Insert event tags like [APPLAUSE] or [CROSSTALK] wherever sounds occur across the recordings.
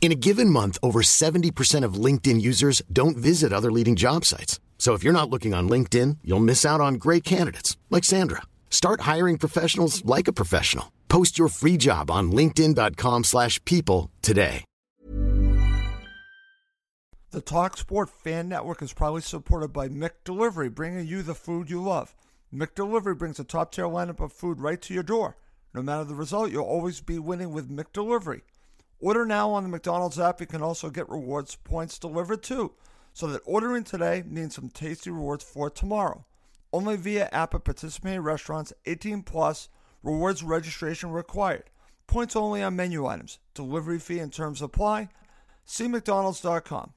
In a given month, over 70% of LinkedIn users don't visit other leading job sites. So if you're not looking on LinkedIn, you'll miss out on great candidates like Sandra. Start hiring professionals like a professional. Post your free job on linkedin.com/people today. The Talk Sport Fan Network is proudly supported by McDelivery, bringing you the food you love. McDelivery brings a top-tier lineup of food right to your door. No matter the result, you'll always be winning with McDelivery. Order now on the McDonald's app. You can also get rewards points delivered too. So that ordering today means some tasty rewards for tomorrow. Only via app at participating restaurants 18 plus rewards registration required. Points only on menu items. Delivery fee and terms apply. See McDonald's.com.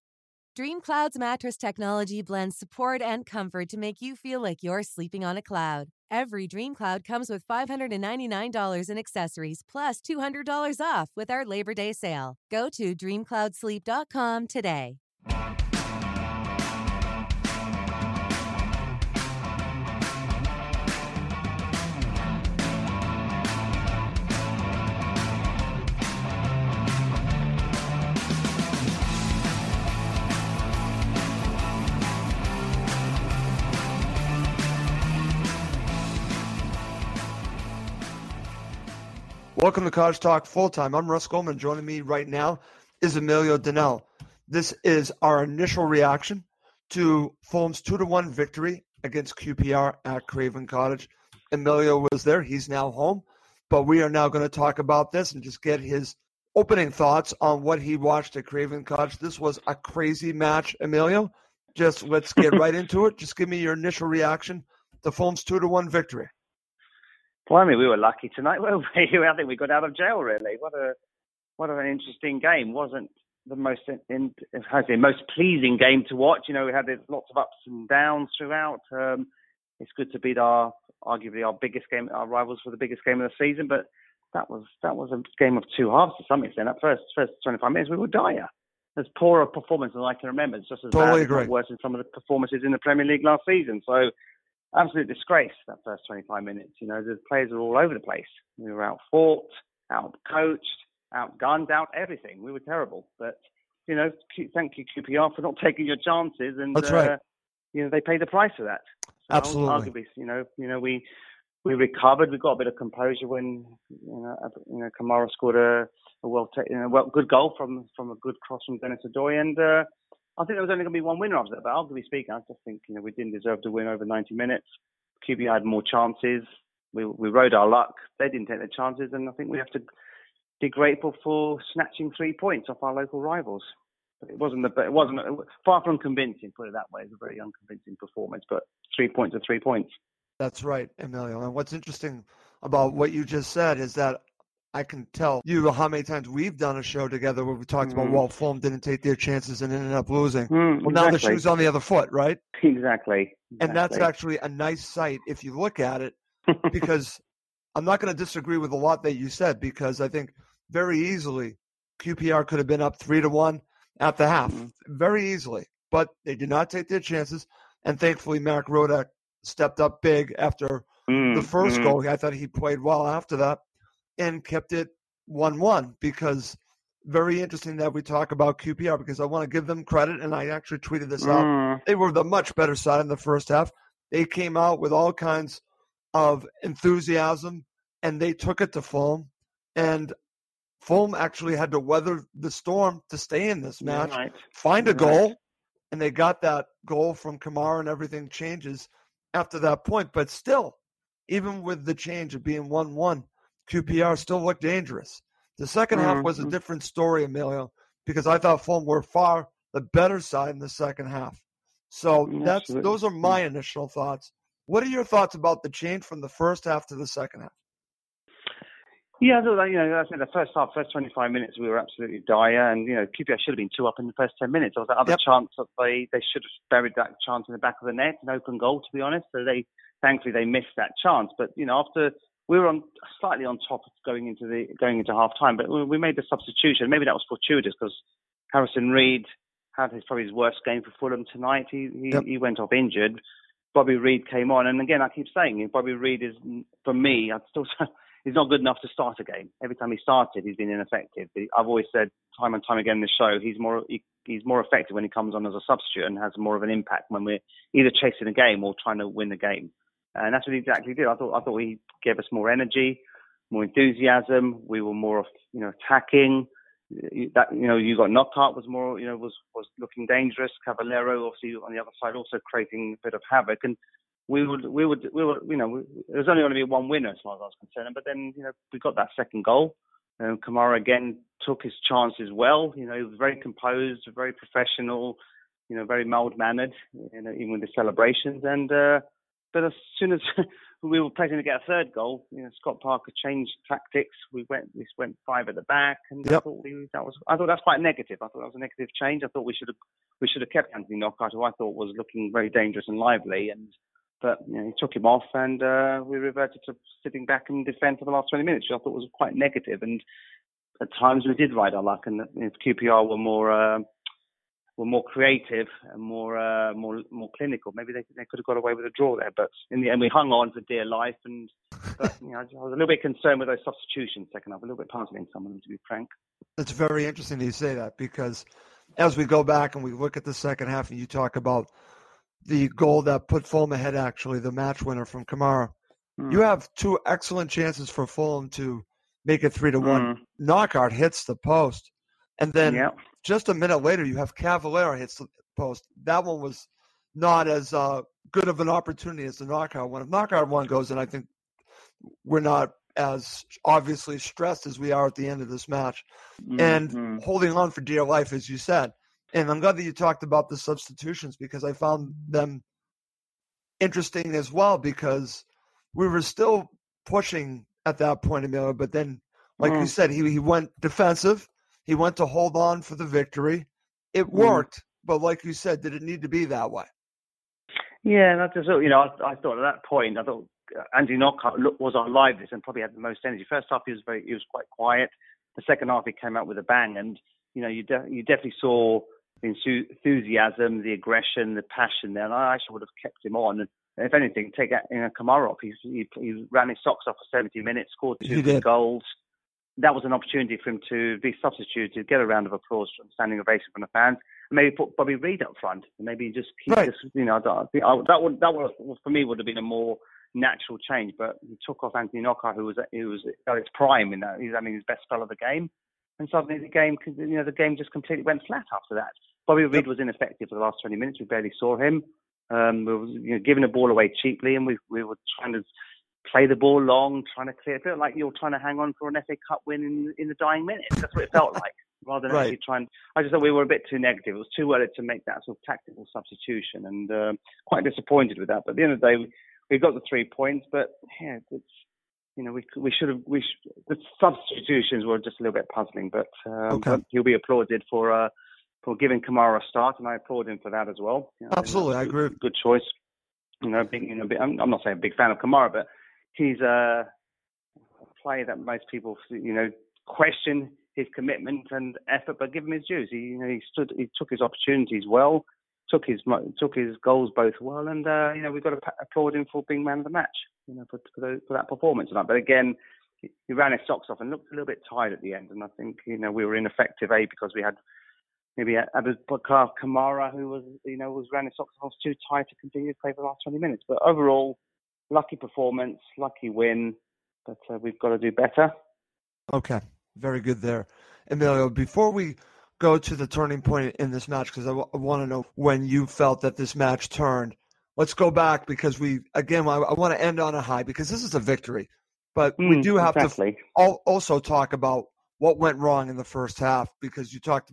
Dream Cloud's mattress technology blends support and comfort to make you feel like you're sleeping on a cloud. Every Dream Cloud comes with $599 in accessories plus $200 off with our Labor Day sale. Go to dreamcloudsleep.com today. Welcome to Cottage Talk Full Time. I'm Russ Goldman. Joining me right now is Emilio Donnell. This is our initial reaction to Fulham's two to one victory against QPR at Craven Cottage. Emilio was there. He's now home, but we are now going to talk about this and just get his opening thoughts on what he watched at Craven Cottage. This was a crazy match, Emilio. Just let's get [LAUGHS] right into it. Just give me your initial reaction to Fulham's two to one victory. Blimey, we were lucky tonight, [LAUGHS] weren't we? I think we got out of jail really. What a what an interesting game. Wasn't the most in, how say, most pleasing game to watch. You know, we had lots of ups and downs throughout. Um, it's good to beat our arguably our biggest game, our rivals for the biggest game of the season. But that was that was a game of two halves to some extent. At first first 25 minutes, we were dire. As poor a performance as I can remember. It's just as Totally bad, agree. worse than some of the performances in the Premier League last season. So absolute disgrace that first 25 minutes. You know, the players were all over the place. We were out fought, out coached, out outgunned, out everything. We were terrible. But you know, thank you QPR for not [LAUGHS] taking your chances, and That's uh, you know they paid the price for that. So Absolutely. Arguably, you know, you know we we recovered. We got a bit of composure when you know uh, you know Kamara scored a, a well, ta- you know, well good goal from from a good cross from Denis Odoi, and uh, I think there was only going to be one winner after that. But arguably speaking, I just think you know we didn't deserve to win over 90 minutes. QB had more chances. We we rode our luck. They didn't take their chances, and I think we have to be grateful for snatching three points off our local rivals. But it wasn't the it wasn't far from convincing. Put it that way, it was a very unconvincing performance. But three points are three points. That's right, Emilio. And what's interesting about what you just said is that I can tell you how many times we've done a show together where we talked about, Mhm. well, Fulham didn't take their chances and ended up losing. Mm, Well, now the shoe's on the other foot, right? Exactly. And that's actually a nice sight if you look at it, [LAUGHS] because I'm not going to disagree with a lot that you said, because I think very easily QPR could have been up three to one at the half, Mhm. very easily. But they did not take their chances. And thankfully, Marek Rodak stepped up big after Mm, the 1st mhm. goal. I thought he played well after that and kept it 1 1 because very interesting that we talk about QPR because I want to give them credit. And I actually tweeted this out. Mm, They were the much better side in the first half. They came out with all kinds of enthusiasm and they took it to Fulham. And Fulham actually had to weather the storm to stay in this match right. find a Right. goal, and they got that goal from Kamara, and everything changes after that point. But still, even with the change of being one-one, QPR still looked dangerous. The 2nd half was a Mhm. different story, Emilio, because I thought Fulham were far the better side in the second half. So Mm, that's absolutely. those are my initial thoughts. What are your thoughts about the change from the first half to the second half? Yeah, I you know, I said the first half, first 25 minutes, we were absolutely dire, and you know, QPR should have been two up in the first 10 minutes. There was that other Yep. chance that they they should have buried that chance in the back of the net, an open goal, to be honest. So they thankfully they missed that chance. But you know, after we were on slightly on top going into the going into half time, but we made the substitution. Maybe that was fortuitous because Harrison Reed had his probably his worst game for Fulham tonight. He he, Yep. he went off injured. Bobby Reid came on, and again, I keep saying. Bobby Reid is, for me, I'd still [LAUGHS] he's not good enough to start a game. Every time he started, he's been ineffective. I've always said time and time again in the show, he's more he, he's more effective when he comes on as a substitute and has more of an impact when we're either chasing a game or trying to win the game. And that's what he exactly did. I thought I thought he gave us more energy, more enthusiasm. We were more, of you know, attacking. That you know, you got Knockaert was more, you know, was was looking dangerous. Carvalho obviously on the other side also creating a bit of havoc. And we would we would we were you know there was only going to be one winner as far as I was concerned. But then you know we got that second goal. Um, Kamara again took his chances well. You know he was very composed, very professional. You know very mild mannered. You know even with the celebrations. And uh, but as soon as [LAUGHS] we were pressing to get a third goal, you know Scott Parker changed tactics. We went we went five at the back, and I thought we, that was I thought that's quite negative. I thought that was a negative change. I thought we should have we should have kept Anthony Knockaert, who I thought was looking very dangerous and lively, and but you know, he took him off, and uh, we reverted to sitting back and defend for the last 20 minutes, which I thought was quite negative. And at times we did ride our luck, and you know, QPR were more uh, were more creative and more uh, more more clinical. Maybe they they could have got away with a draw there, but in the end we hung on for dear life. And but, you know, I was a little bit concerned with those substitutions second half, a little bit puzzling some of them to be frank. It's very interesting that you say that because as we go back and we look at the second half and you talk about the goal that put Fulham ahead, actually, the match winner from Kamara, Hmm. you have two excellent chances for Fulham to make it three to one. Mm. Knockaert hits the post. And then yeah. just a minute later, you have Carvalho hits the post. That one was not as uh, good of an opportunity as the Knockaert one. If Knockaert one goes and I think we're not as obviously stressed as we are at the end of this match. And Mhm. holding on for dear life, as you said. And I'm glad that you talked about the substitutions because I found them interesting as well because we were still pushing at that point, Emilio. But then, like you Mm. said, he, he went defensive. He went to hold on for the victory. It Mm. worked, but like you said, did it need to be that way? Yeah, that's just you know. I, I thought at that point, I thought uh, Andy Knockaert was our liveliest and probably had the most energy. First half, he was very, he was quite quiet. The second half, he came out with a bang, and you know, you de- you definitely saw the enthusiasm, the aggression, the passion there. And I actually would have kept him on. And if anything, take that, you know, Kamara off. He, he, he ran his socks off for 70 minutes, scored two goals. That was an opportunity for him to be substituted, get a round of applause from standing ovation from the fans, and maybe put Bobby Reid up front, and maybe just keep Right. this. You know, I think I, that would that would for me would have been a more natural change. But he took off Anthony Knockaert, who was who was at his prime in that. He's having his best spell of the game, and suddenly the game, you know, the game just completely went flat after that. Bobby Reid was ineffective for the last 20 minutes. We barely saw him. Um, we were you know, giving the ball away cheaply, and we we were trying to play the ball long, trying to clear. It felt like you were trying to hang on for an FA Cup win in, in the dying minutes. That's what it felt [LAUGHS] like, rather than Right. actually trying. I just thought we were a bit too negative. It was too early to make that sort of tactical substitution, and uh, quite disappointed with that. But at the end of the day, we, we got the three points. But yeah, it's you know we we should have we sh- the substitutions were just a little bit puzzling. But, um, Okay. but he'll be applauded for. Uh, for giving Kamara a start, and I applaud him for that as well. You know, Absolutely, I, agree. Good, choice. You know, being, you know, I'm not saying a big fan of Kamara, but he's a, player that most people, you know, question his commitment and effort, but give him his dues. He, you know, he stood, he took his opportunities well, took his took his goals both well, and uh, you know, we've got to applaud him for being man of the match. You know, for for, those, for that performance tonight. But again. He ran his socks off and looked a little bit tired at the end, and I think you know we were ineffective. A because we had maybe Abu Bakar Kamara, who was, you know, was ran his socks off, too tired to continue to play for the last 20 minutes. But overall, lucky performance, lucky win, but uh, we've got to do better. Okay, very good there, Emilio. Before we go to the turning point in this match, because I, w- I want to know when you felt that this match turned. Let's go back because we again. I, I want to end on a high because this is a victory, but we Mm, do have to exactly. al- also talk about what went wrong in the first half because you talked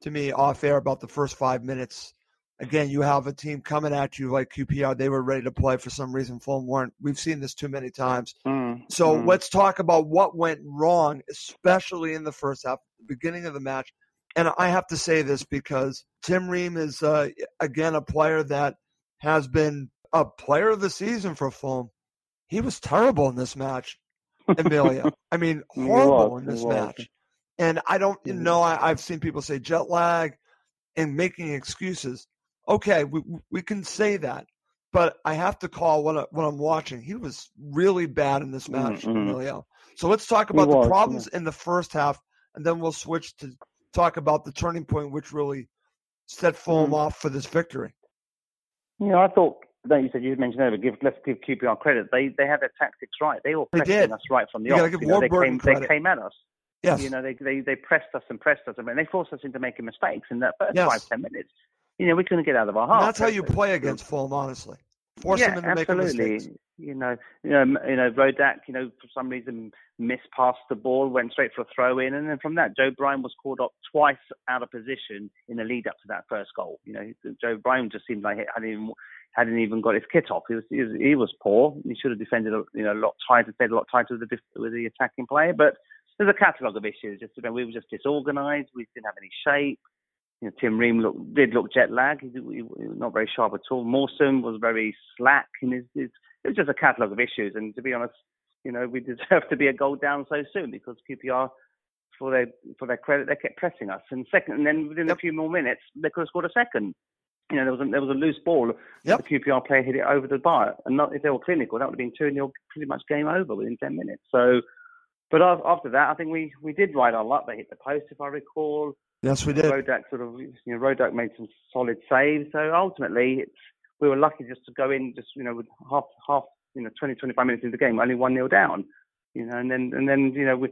to me off air about the first five minutes again, you have a team coming at you like QPR. They were ready to play for some reason. Fulham weren't. We've seen this too many times. Mm, So mm. let's talk about what went wrong, especially in the first half, the beginning of the match. And I have to say this because Tim Ream is, uh, again, a player that has been a player of the season for Fulham. He was terrible in this match, Emilio. [LAUGHS] I mean, horrible was, in this match. And I don't you know. I, I've seen people say jet lag and making excuses. Okay, we we can say that, but I have to call what I, what I'm watching. He was really bad in this match, Mhm. Emilio. So let's talk about the was, problems in the first half, and then we'll switch to talk about the turning point, which really set Fulham Mm. off for this victory. You know, I thought that you said you mentioned earlier. Give let's give QPR credit. They they had their tactics right. They all They pressed did. us right from the You off. You know, they came they came at us. Yes, You know, they, they they pressed us and pressed us, I mean, they forced us into making mistakes in that first Yes. five ten minutes. You know, we couldn't get out of our half. that's how you play against Fulham. Honestly, force yeah, them into absolutely. making mistakes. You know, you know, you know, Rodak, you know, for some reason missed past the ball, went straight for a throw in, and then from that, Joe Bryan was called up twice out of position in the lead up to that first goal. You know, Joe Bryan just seemed like he hadn't even hadn't even got his kit off. He was he was, he was poor. He should have defended a, you know a lot tighter, stayed a lot tighter with the with the attacking player. But there's a catalogue of issues. Just you know, we were just disorganised. We didn't have any shape. You know, Tim Ream look, did look jet lag. He, he, he was not very sharp at all. Mawson was very slack in his, his. It was just a catalogue of issues. And to be honest, you know, we [LAUGHS] deserved to be a goal down so soon because QPR, for their for their credit, they kept pressing us. And second, and then within Yep. a few more minutes, they could have scored a second. You know, there was a, there was a loose ball. Yep. The QPR player hit it over the bar, and not, if they were clinical, that would have been two 0 pretty much game over within ten minutes. So, but after that, I think we we did ride our luck. They hit the post, if I recall. Yes, we did. Rodak sort of, you know, Rodak made some solid saves. So ultimately, it's, we were lucky just to go in, just you know, with half half, you know, 20, 25 minutes into the game, only one 0 down. You know, and then and then you know we,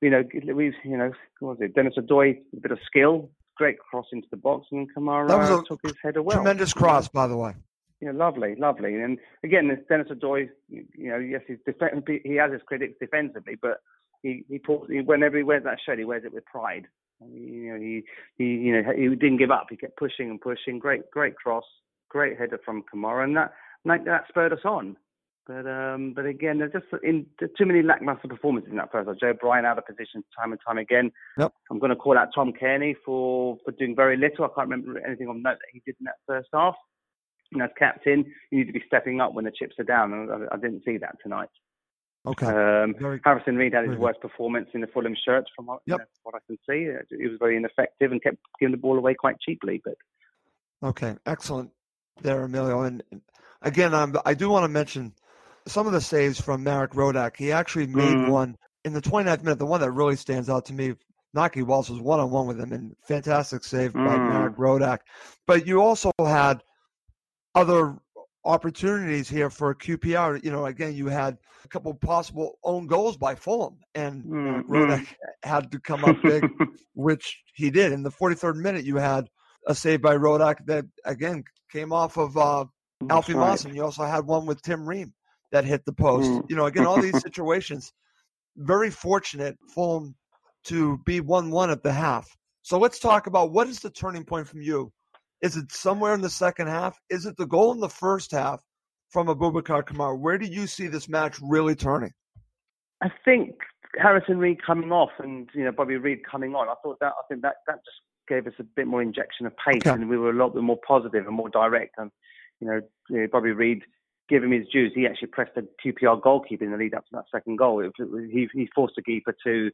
you know, we, you know, what was it? Denis Odoi, a bit of skill, great cross into the box, and Kamara That was a took his header well. Tremendous cross, by the way. Yeah, lovely, lovely. And again, Denis Odoi, you you know, yes, he's def- he has his critics defensively, but he he pulls he, whenever he wears that shirt, he wears it with pride. You know, he he you know he didn't give up. He kept pushing and pushing. Great great cross, great header from Kamara, and that that, that spurred us on. But um, but again, there's just in there's too many lackluster performances in that first. half. Joe Bryan out of position time and time again. Yep. I'm going to call out Tom Cairney for for doing very little. I can't remember anything of note that he did in that first half. And as captain, you need to be stepping up when the chips are down. And I, I didn't see that tonight. Okay. Um, Very Harrison Reed had his very worst performance in the Fulham shirt, from what, you know, what I can see. Uh, He was very ineffective and kept giving the ball away quite cheaply. But Okay, excellent there, Emilio. And again, I'm, I do want to mention some of the saves from Marek Rodak. He actually made Mm. one in the 29th minute. The one that really stands out to me, Naki Walsh was one on one with him, and fantastic save by Mm. Marek Rodak. But you also had other opportunities here for QPR. You know, again, you had a couple possible own goals by Fulham, and Marek Mm, Rodak had to come up big [LAUGHS] which he did. In the 43rd minute, you had a save by Rodak that again came off of uh, Alfie right. And you also had one with Tim Ream that hit the post. Mm. You know, again, all these [LAUGHS] situations, very fortunate Fulham to be one-one at the half. So let's talk about what is the turning point from you. Is it somewhere in the second half? Is it the goal in the first half from Aboubakar Kamara? Where do you see this match really turning? I think Harrison Reed coming off and you know Bobby Reid coming on. I thought that I think that that just gave us a bit more injection of pace, Okay. and we were a lot bit more positive and more direct. And you know, you know, Bobby Reid, give him his dues. He actually pressed the QPR goalkeeper in the lead up to that second goal. It was, he he forced the keeper to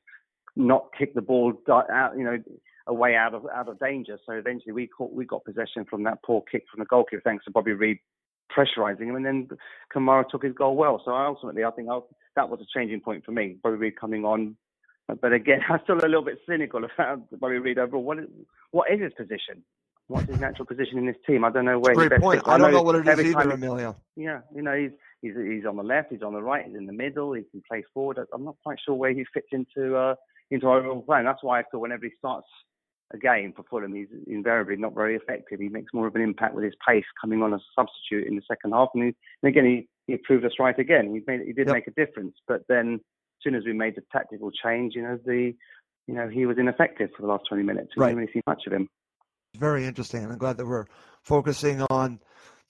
not kick the ball out, you know, away out of out of danger. So eventually we caught, we got possession from that poor kick from the goalkeeper, thanks to Bobby Reid pressurising him, and then Kamara took his goal well. So ultimately, I think I, that was a changing point for me. Bobby Reid coming on, but again, [LAUGHS] I'm still a little bit cynical about Bobby Reid overall. What is, what is his position? What's his natural position in this team? I don't know where. he Great best point. fits. I don't know what it is either, he- Emilio. yeah, you know, he's he's he's on the left, he's on the right, he's in the middle, he can play forward. I'm not quite sure where he fits into uh, into our overall plan. That's why I feel whenever he starts a game for Fulham, he's invariably not very effective. He makes more of an impact with his pace coming on as a substitute in the second half, and, he, and again he, he proved us right again. He made he did Yep. make a difference, but then as soon as we made the tactical change, you know the you know he was ineffective for the last 20 minutes. We Right. didn't really see much of him. very interesting. I'm glad that we're focusing on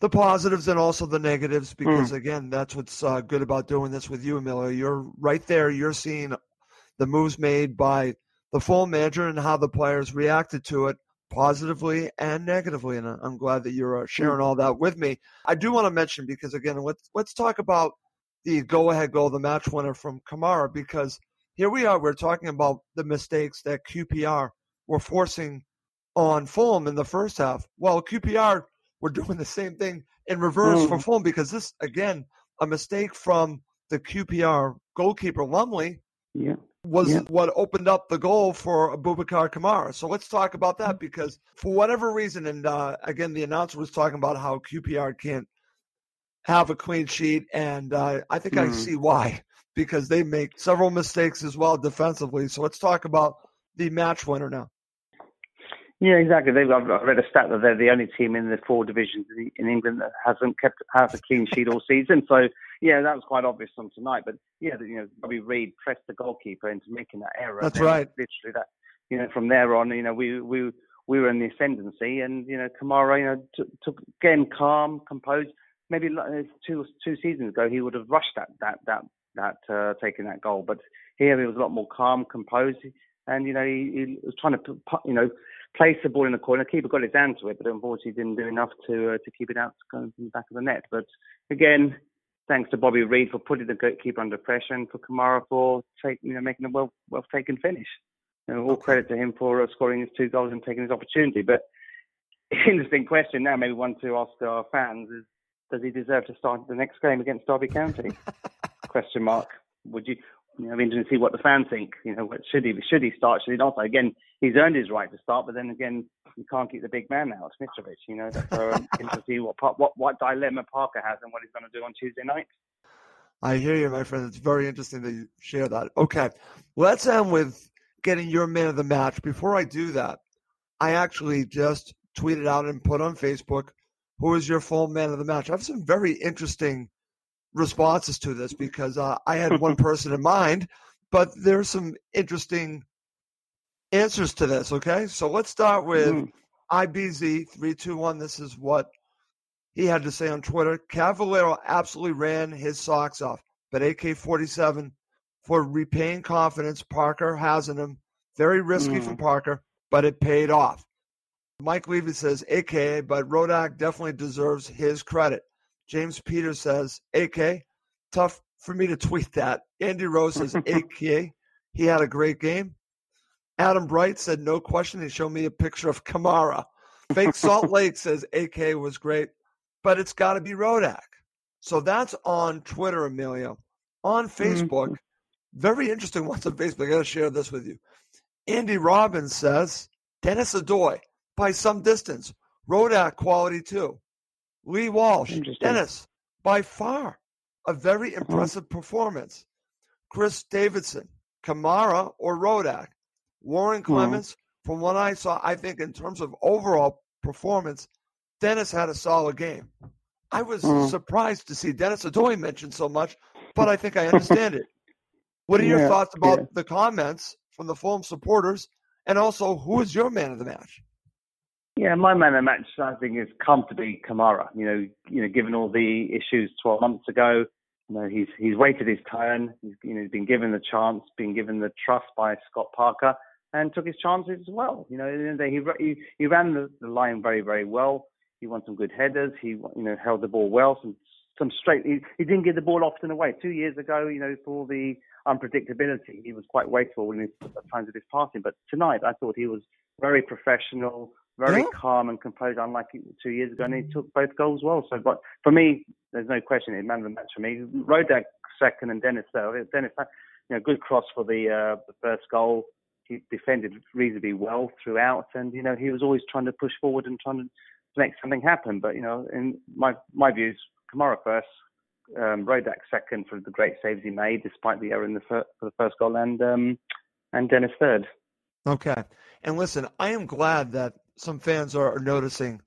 the positives and also the negatives Hmm. because again that's what's uh, good about doing this with you Emilio you're right there you're seeing the moves made by the full manager and how the players reacted to it positively and negatively and i'm glad that you're uh, sharing all that with me i do want to mention because again let's let's talk about the go ahead goal the match winner from kamara because here we are we're talking about the mistakes that qpr were forcing on fulham in the first half well qpr we're [LAUGHS] doing the same thing in reverse for Mm. Fulham because this, again, a mistake from the QPR goalkeeper Lumley Yeah. Was what opened up the goal for Aboubakar Kamara. So let's talk about that because for whatever reason, and uh, again, the announcer was talking about how QPR can't have a clean sheet, and uh, I think I Mhm. see why because they make several mistakes as well defensively. So let's talk about the match winner now. Yeah, exactly. They've, I've read a stat that they're the only team in the four divisions in- England that hasn't kept has a clean sheet all season. So yeah, that was quite obvious on tonight. But yeah, you know, Bobby Reid pressed the goalkeeper into making that error. That's right. Literally, that you know, from there on, you know, we we we were in the ascendancy, and you know, Kamara, you know, took, took again calm, composed. Maybe two two seasons ago, he would have rushed that that that that uh, taking that goal, but here he was a lot more calm, composed, and you know, he, he was trying to you know place the ball in the corner. Keeper got his hand to it, but unfortunately didn't do enough to uh, to keep it out going from the back of the net. But again, thanks to Bobby Reid for putting the keeper under pressure, and for Kamara for take, you know making a well well taken finish. You know, all credit to him for uh, scoring his two goals and taking his opportunity. But [LAUGHS] interesting question now, maybe one to ask our fans is: Does he deserve to start the next game against Derby County? [LAUGHS] question mark. Would you? You know, I'm interested to see what the fans think. You know, what should he should he start? Should he not? Again, he's earned his right to start, but then again, you can't keep the big man out, Mitrovic. You know, that's so um, [LAUGHS] interesting to see what what what dilemma Parker has and what he's going to do on Tuesday night. I hear you, my friend. It's very interesting that you share that. Okay, let's end with getting your man of the match. Before I do that, I actually just tweeted out and put on Facebook who is your full man of the match. I have some very interesting responses to this because uh, I had one [LAUGHS] person in mind, but there's some interesting answers to this. Okay, so let's start with Mm. IBZ321. This is what he had to say on Twitter. Carvalho absolutely ran his socks off, but AK 47 for repaying confidence, Parker has in him. Very risky Mm. from Parker, but it paid off. Mike Levy says, AKA, but Rodak definitely deserves his credit. James Peters says, AK, tough for me to tweet that. Andy Rose says, [LAUGHS] AK, he had a great game. Adam Bright said, no question. He showed me a picture of Kamara. Fake Salt [LAUGHS] Lake says, AK was great, but it's got to be Rodak. So that's on Twitter, Emilio. On Facebook, mm-hmm. very interesting ones on Facebook. I got to share this with you. Andy Robbins says, Denis Odoi, by some distance. Rodak quality too. Lee Walsh, Dennis, by far, a very impressive performance. Chris Davidson, Kamara or Rodak. Warren Clements, from what I saw, I think in terms of overall performance, Dennis had a solid game. I was Mhm. surprised to see Denis Odoi mentioned so much, but I think I understand it. What are [LAUGHS] your Yeah, thoughts about yeah. the comments from the Fulham supporters, and also who is your man of the match? Yeah, my man of the match, I think, has come to be Kamara. You know, you know, given all the issues 12 months ago, you know, he's he's waited his turn. He's you know, he's been given the chance, been given the trust by Scott Parker, and took his chances as well. You know, the he he, he ran the, the line very very well. He won some good headers. He you know held the ball well. Some some straight. He, he didn't give the ball often away. Two years ago, you know, for the unpredictability, he was quite wasteful in his times of his passing. But tonight, I thought he was very professional, very Yeah. calm and composed, unlike two years ago, and he took both goals well. So, but for me, there's no question he's man of the match for me. Rodak second and Dennis third. Dennis, you know, good cross for the uh, the first goal. He defended reasonably well throughout, and you know he was always trying to push forward and trying to make something happen. But you know, in my my views, Kamara first, um, Rodak second for the great saves he made, despite the error in the fir- for the first goal, and um, and Dennis third. Okay. And listen, I am glad that some fans are, noticing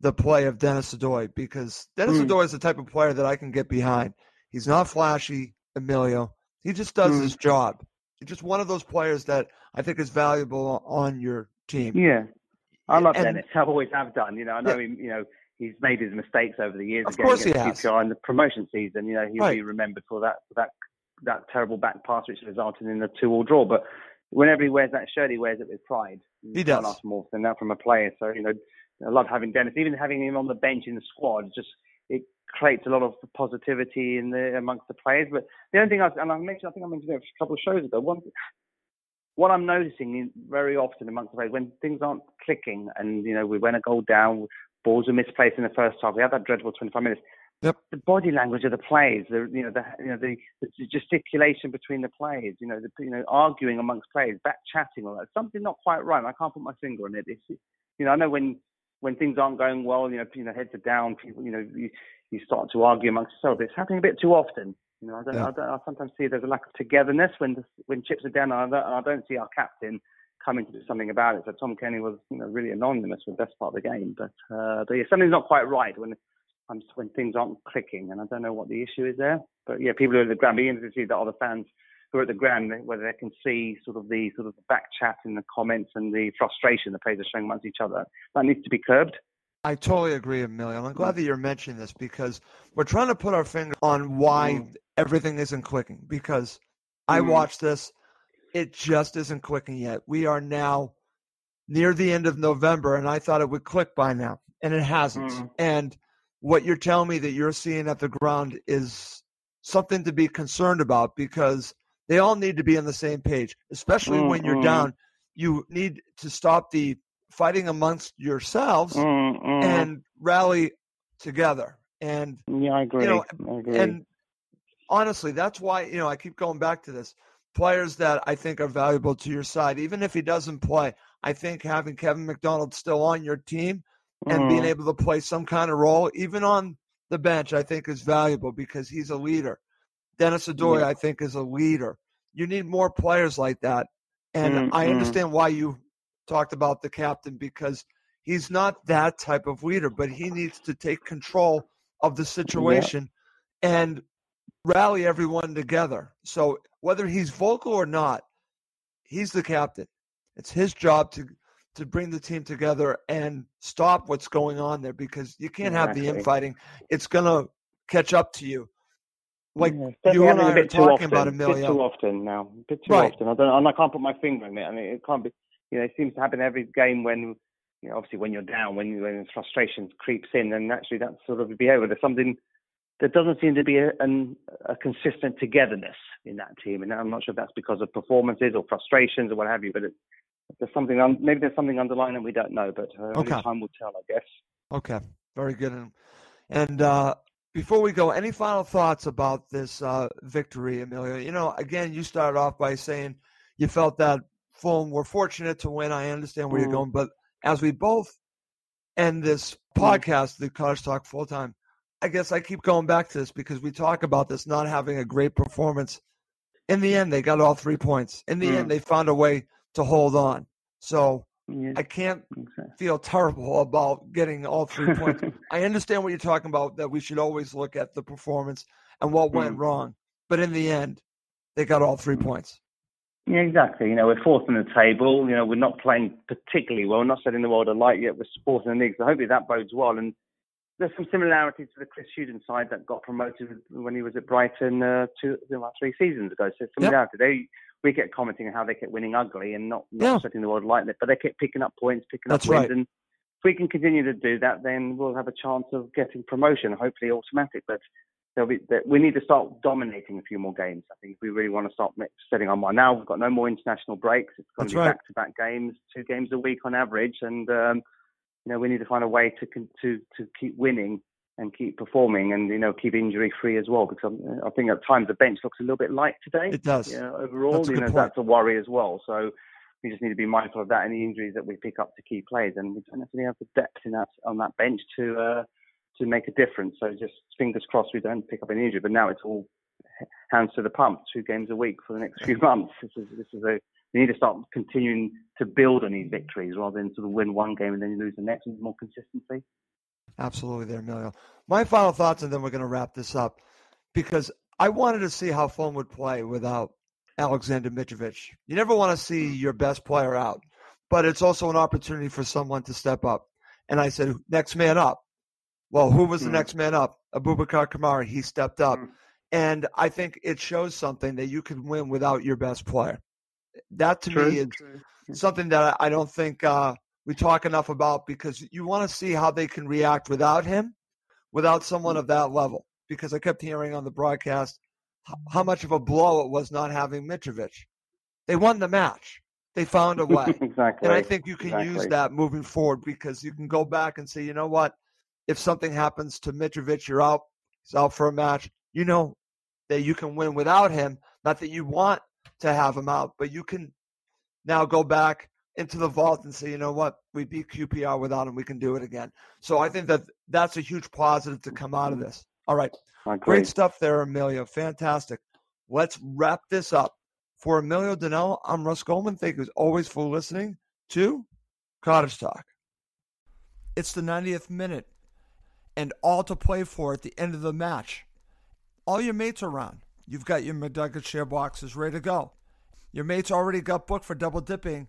the play of Denis Odoi because Dennis Mm. Odoi is the type of player that I can get behind. He's not flashy, Emilio. He just does Mm. his job. He's just one of those players that I think is valuable on your team. Yeah, I love and, Dennis. I always have done. You know, I know Yeah. him. You know, he's made his mistakes over the years. Of course he has. QPR in the promotion season. You know, he'll Right. be remembered for that for that that terrible back pass which resulted in a two-all draw. But whenever he wears that shirt, he wears it with pride. He does. ask more than that from a player. So you know, I love having Dennis. Even having him on the bench in the squad, just it creates a lot of positivity in the amongst the players. But the only thing I and I mentioned, I think I mentioned it a couple of shows ago. One what I'm noticing in, very often amongst the players when things aren't clicking, and you know we went a goal down, balls are misplaced in the first half. We had that dreadful 25 minutes. Yep. The body language of the players, the you know the you know the, the gesticulation between the players, you know the you know arguing amongst players, back chatting, all that something not quite right. I can't put my finger on it. It's you know I know when when things aren't going well, you know you know heads are down, people you know you, you start to argue amongst yourselves. It's happening a bit too often. You know, I, don't, Yeah. I, don't, I sometimes see there's a lack of togetherness when the, when chips are down, and I, don't, I don't see our captain coming to do something about it. So Tom Cairney was, you know, really anonymous for the best part of the game. But uh, but yeah, something's not quite right when um, when things aren't clicking, and I don't know what the issue is there. But yeah, people who are at the ground, be interested to see the other fans who are at the ground, whether they can see sort of the sort of the back chat in the comments and the frustration the players are showing amongst each other. That needs to be curbed. I totally agree, Emilio. I'm glad that you're mentioning this because we're trying to put our finger on why Mm. everything isn't clicking. Because I Mm. watched this, it just isn't clicking yet. We are now near the end of November, and I thought it would click by now, and it hasn't. Mm. And what you're telling me that you're seeing at the ground is something to be concerned about because they all need to be on the same page, especially when you're down. You need to stop the fighting amongst yourselves Mm, mm. and rally together. And yeah, I agree. You know, I agree. and honestly, that's why you know I keep going back to this. Players that I think are valuable to your side, even if he doesn't play, I think having Kevin McDonald still on your team and being Mm. able to play some kind of role, even on the bench, I think is valuable because he's a leader. Denis Odoi, Yeah. I think, is a leader. You need more players like that. And Mm, I understand why you talked about the captain because he's not that type of leader, but he needs to take control of the situation and rally everyone together. So whether he's vocal or not, he's the captain. It's his job to to bring the team together and stop what's going on there because you can't have the infighting. It's gonna catch up to you. Like Yeah, you and I a are talking often. about A bit too often now. A bit too Right. often. I don't. And I can't put my finger on it. I mean, it can't be. You know, it seems to happen every game when, you know, obviously when you're down, when when frustration creeps in, and actually that sort of behaviour. There's something there doesn't seem to be a, an, a consistent togetherness in that team, and I'm not sure if that's because of performances or frustrations or what have you. But it, there's something. Un, maybe there's something underlying that we don't know. But uh, Okay. time will tell, I guess. Okay, very good. And, and uh, before we go, any final thoughts about this uh, victory, Emilio? You know, again, you started off by saying you felt that Fulham were fortunate to win. I understand where Mhm. you're going, but as we both end this Mm. podcast, the Cottage Talk full time, I guess I keep going back to this because we talk about this not having a great performance. In the end, they got all three points. In the Mm. end, they found a way to hold on. So Yeah. I can't exactly. feel terrible about getting all three points. [LAUGHS] I understand what you're talking about that we should always look at the performance and what went Mm. wrong. But in the end, they got all three points. Yeah, exactly. You know, we're fourth in the table. You know, we're not playing particularly well. Not setting the world alight yet. We're fourth in the league, so hopefully that bodes well. And there's some similarities to the Chris Hughton side that got promoted when he was at Brighton uh, two, about three seasons ago. So similarity. They we get commenting on how they kept winning ugly and not, not Yeah. setting the world alight, but they kept picking up points, picking That's up wins. right. And if we can continue to do that, then we'll have a chance of getting promotion, hopefully automatic. But there'll be, we need to start dominating a few more games. I think if we really want to start setting our mind. Now we've got no more international breaks. It's going That's to be right. back-to-back games, two games a week on average, and um, you know we need to find a way to to to keep winning and keep performing, and you know keep injury free as well. Because I'm, I think at times the bench looks a little bit light today. It does. Yeah, overall, That's you know point. that's a worry as well. So. We just need to be mindful of that. Any injuries that we pick up to key players, and we don't necessarily have the depth in that on that bench to uh, to make a difference. So just fingers crossed we don't pick up an injury. But now it's all hands to the pump, two games a week for the next few months. This is this is a we need to start continuing to build on these victories rather than sort of win one game and then you lose the next with more consistency. Absolutely, there, Emilio. My final thoughts, and then we're going to wrap this up because I wanted to see how Fulham would play without Alexander Mitrovic. You never want to see your best player out, but it's also an opportunity for someone to step up. And I said, next man up. Well, who was the mm. next man up? Aboubakar Kamara. He stepped up. Mm. And I think it shows something that you can win without your best player. That to True. me is True. something that I don't think uh, we talk enough about because you want to see how they can react without him, without someone of that level. Because I kept hearing on the broadcast how much of a blow it was not having Mitrovic. They won the match. They found a [LAUGHS] way. exactly. And I think you can exactly. use that moving forward because you can go back and say, you know what? If something happens to Mitrovic, you're out. He's out for a match. You know that you can win without him. Not that you want to have him out, but you can now go back into the vault and say, you know what, we beat QPR without him. We can do it again. So I think that that's a huge positive to come out of this. All right. Great stuff there, Emilio. Fantastic. Let's wrap this up. For Emilio Donnell, I'm Russ Goldman. Thank you as always for listening to Cottage Talk. It's the 90th minute and all to play for at the end of the match. All your mates are around. You've got your McNugget share boxes ready to go. Your mates already got booked for double dipping,